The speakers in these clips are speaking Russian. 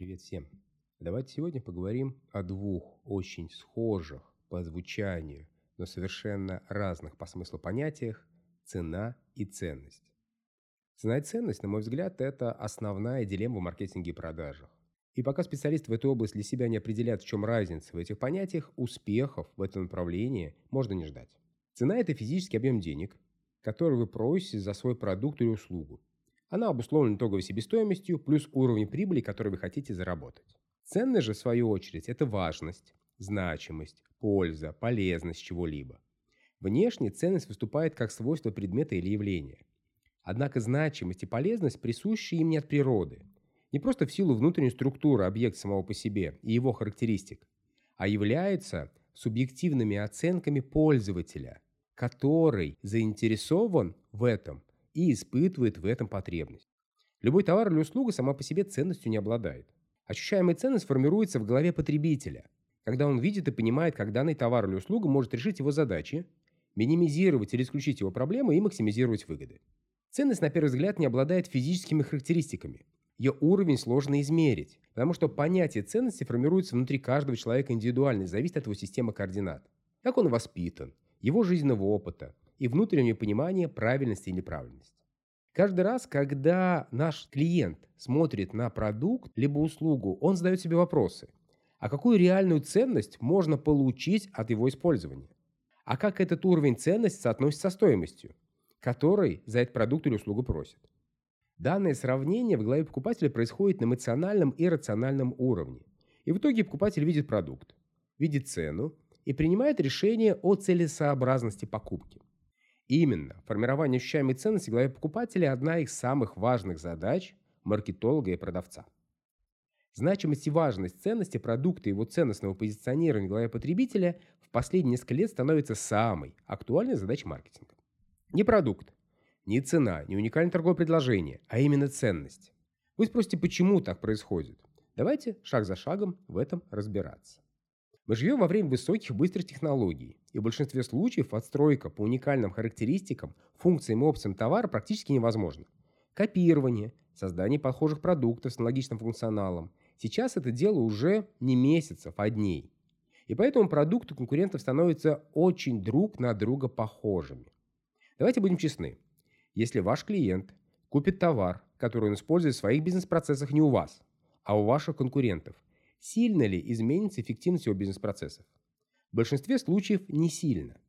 Привет всем. Давайте сегодня поговорим о двух очень схожих по звучанию, но совершенно разных по смыслу понятиях – цена и ценность. Цена и ценность, на мой взгляд, это основная дилемма в маркетинге и продажах. И пока специалисты в этой области для себя не определят, в чем разница в этих понятиях, успехов в этом направлении можно не ждать. Цена – это физический объем денег, который вы просите за свой продукт или услугу. Она обусловлена итоговой себестоимостью плюс уровнем прибыли, который вы хотите заработать. Ценность же, в свою очередь, это важность, значимость, польза, полезность чего-либо. Внешне ценность выступает как свойство предмета или явления. Однако значимость и полезность присущи им не от природы. Не просто в силу внутренней структуры объекта самого по себе и его характеристик, а являются субъективными оценками пользователя, который заинтересован в этом и испытывает в этом потребность. Любой товар или услуга сама по себе ценностью не обладает. Ощущаемая ценность формируется в голове потребителя, когда он видит и понимает, как данный товар или услуга может решить его задачи, минимизировать или исключить его проблемы и максимизировать выгоды. Ценность, на первый взгляд, не обладает физическими характеристиками. Ее уровень сложно измерить, потому что понятие ценности формируется внутри каждого человека индивидуально и зависит от его системы координат. Как он воспитан, его жизненного опыта, и внутреннее понимание правильности или неправильности. Каждый раз, когда наш клиент смотрит на продукт либо услугу, он задает себе вопросы. А какую реальную ценность можно получить от его использования? А как этот уровень ценности соотносится со стоимостью, которой за этот продукт или услугу просят? Данное сравнение в голове покупателя происходит на эмоциональном и рациональном уровне. И в итоге покупатель видит продукт, видит цену и принимает решение о целесообразности покупки. Именно формирование ощущаемой ценности в голове покупателя – одна из самых важных задач маркетолога и продавца. Значимость и важность ценности продукта и его ценностного позиционирования в голове потребителя в последние несколько лет становится самой актуальной задачей маркетинга. Не продукт, не цена, не уникальное торговое предложение, а именно ценность. Вы спросите, почему так происходит? Давайте шаг за шагом в этом разбираться. Мы живем во время высоких быстрых технологий, и в большинстве случаев отстройка по уникальным характеристикам, функциям и опциям товара практически невозможна. Копирование, создание похожих продуктов с аналогичным функционалом. Сейчас это дело уже не месяцев, а дней. И поэтому продукты конкурентов становятся очень друг на друга похожими. Давайте будем честны. Если ваш клиент купит товар, который он использует в своих бизнес-процессах не у вас, а у ваших конкурентов – Сильно ли изменится эффективность его бизнес-процессов? В большинстве случаев не сильно.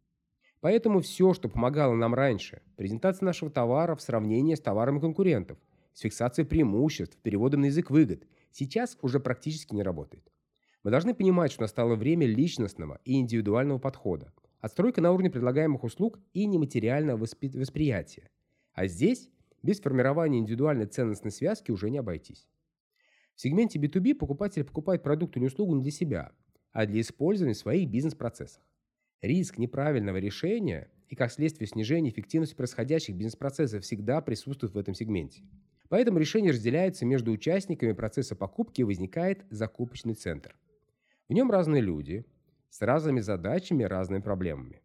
Поэтому все, что помогало нам раньше, презентация нашего товара в сравнении с товарами конкурентов, с фиксацией преимуществ, переводом на язык выгод, сейчас уже практически не работает. Мы должны понимать, что настало время личностного и индивидуального подхода, отстройка на уровне предлагаемых услуг и нематериального воспри восприятия. А здесь без формирования индивидуальной ценностной связки уже не обойтись. В сегменте B2B покупатель покупает продукт или услугу не для себя, а для использования в своих бизнес-процессах. Риск неправильного решения и, как следствие, снижения эффективности происходящих бизнес-процессов всегда присутствует в этом сегменте. Поэтому решение разделяется между участниками процесса покупки и возникает закупочный центр. В нем разные люди с разными задачами, разными проблемами.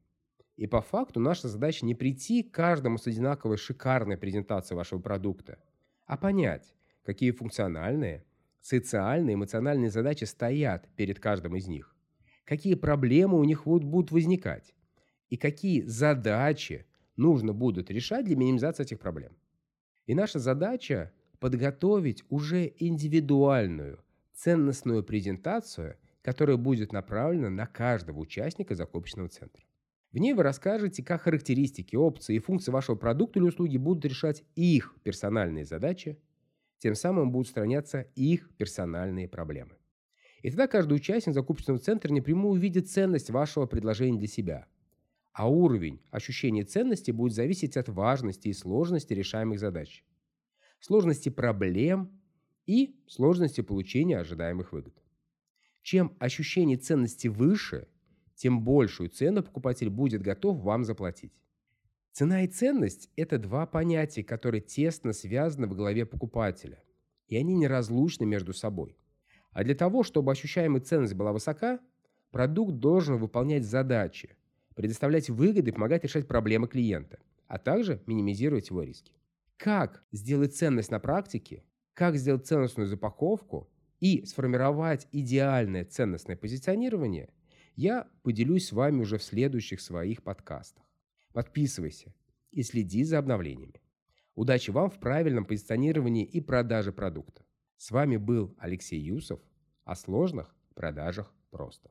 И по факту наша задача не прийти к каждому с одинаковой шикарной презентацией вашего продукта, а понять, какие функциональные, социальные, эмоциональные задачи стоят перед каждым из них, какие проблемы у них будут возникать и какие задачи нужно будет решать для минимизации этих проблем. И наша задача подготовить уже индивидуальную ценностную презентацию, которая будет направлена на каждого участника закупочного центра. В ней вы расскажете, как характеристики, опции и функции вашего продукта или услуги будут решать их персональные задачи тем самым будут устраняться их персональные проблемы. И тогда каждый участник закупочного центра напрямую увидит ценность вашего предложения для себя. А уровень ощущения ценности будет зависеть от важности и сложности решаемых задач, сложности проблем и сложности получения ожидаемых выгод. Чем ощущение ценности выше, тем большую цену покупатель будет готов вам заплатить. Цена и ценность – это два понятия, которые тесно связаны в голове покупателя, и они неразлучны между собой. А для того, чтобы ощущаемая ценность была высока, продукт должен выполнять задачи, предоставлять выгоды помогать решать проблемы клиента, а также минимизировать его риски. Как сделать ценность на практике, как сделать ценностную запаковку и сформировать идеальное ценностное позиционирование, я поделюсь с вами уже в следующих своих подкастах. Подписывайся и следи за обновлениями. Удачи вам в правильном позиционировании и продаже продукта. С вами был Алексей Юсов о сложных продажах просто.